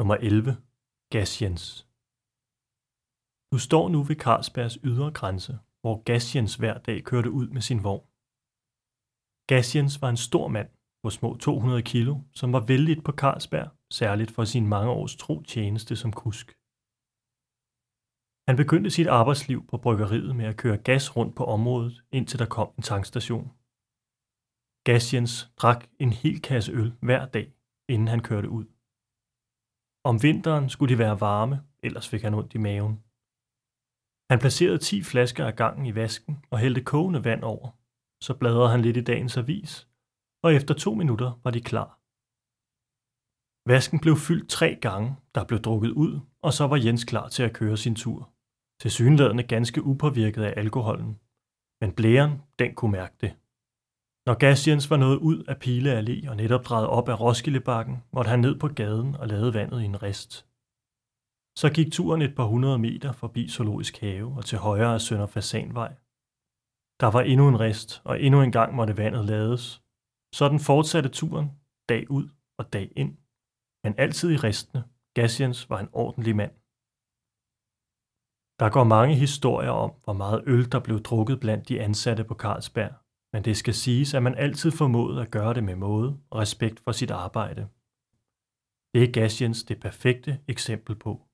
Nummer 11. Gasjens. Du står nu ved Carlsbergs ydre grænse, hvor Gasjens hver dag kørte ud med sin vogn. Gasjens var en stor mand på små 200 kilo, som var vældigt på Carlsberg, særligt for sin mange års tro tjeneste som kusk. Han begyndte sit arbejdsliv på bryggeriet med at køre gas rundt på området, indtil der kom en tankstation. Gasjens drak en hel kasse øl hver dag, inden han kørte ud. Om vinteren skulle de være varme, ellers fik han ondt i maven. Han placerede 10 flasker af gangen i vasken og hældte kogende vand over. Så bladrede han lidt i dagens avis, og efter to minutter var de klar. Vasken blev fyldt tre gange, der blev drukket ud, og så var Jens klar til at køre sin tur. Til synlædende ganske upåvirket af alkoholen. Men blæren, den kunne mærke det. Når Gassiens var nået ud af Pile Allé og netop drejet op af Roskildebakken, måtte han ned på gaden og lade vandet i en rist. Så gik turen et par hundrede meter forbi Zoologisk Have og til højre af Sønder Fasanvej. Der var endnu en rist, og endnu en gang måtte vandet lades. Sådan fortsatte turen, dag ud og dag ind. Men altid i ristene. Gassiens var en ordentlig mand. Der går mange historier om, hvor meget øl der blev drukket blandt de ansatte på Carlsberg, men det skal siges, at man altid formåede at gøre det med måde og respekt for sit arbejde. Det er Gassiens det perfekte eksempel på.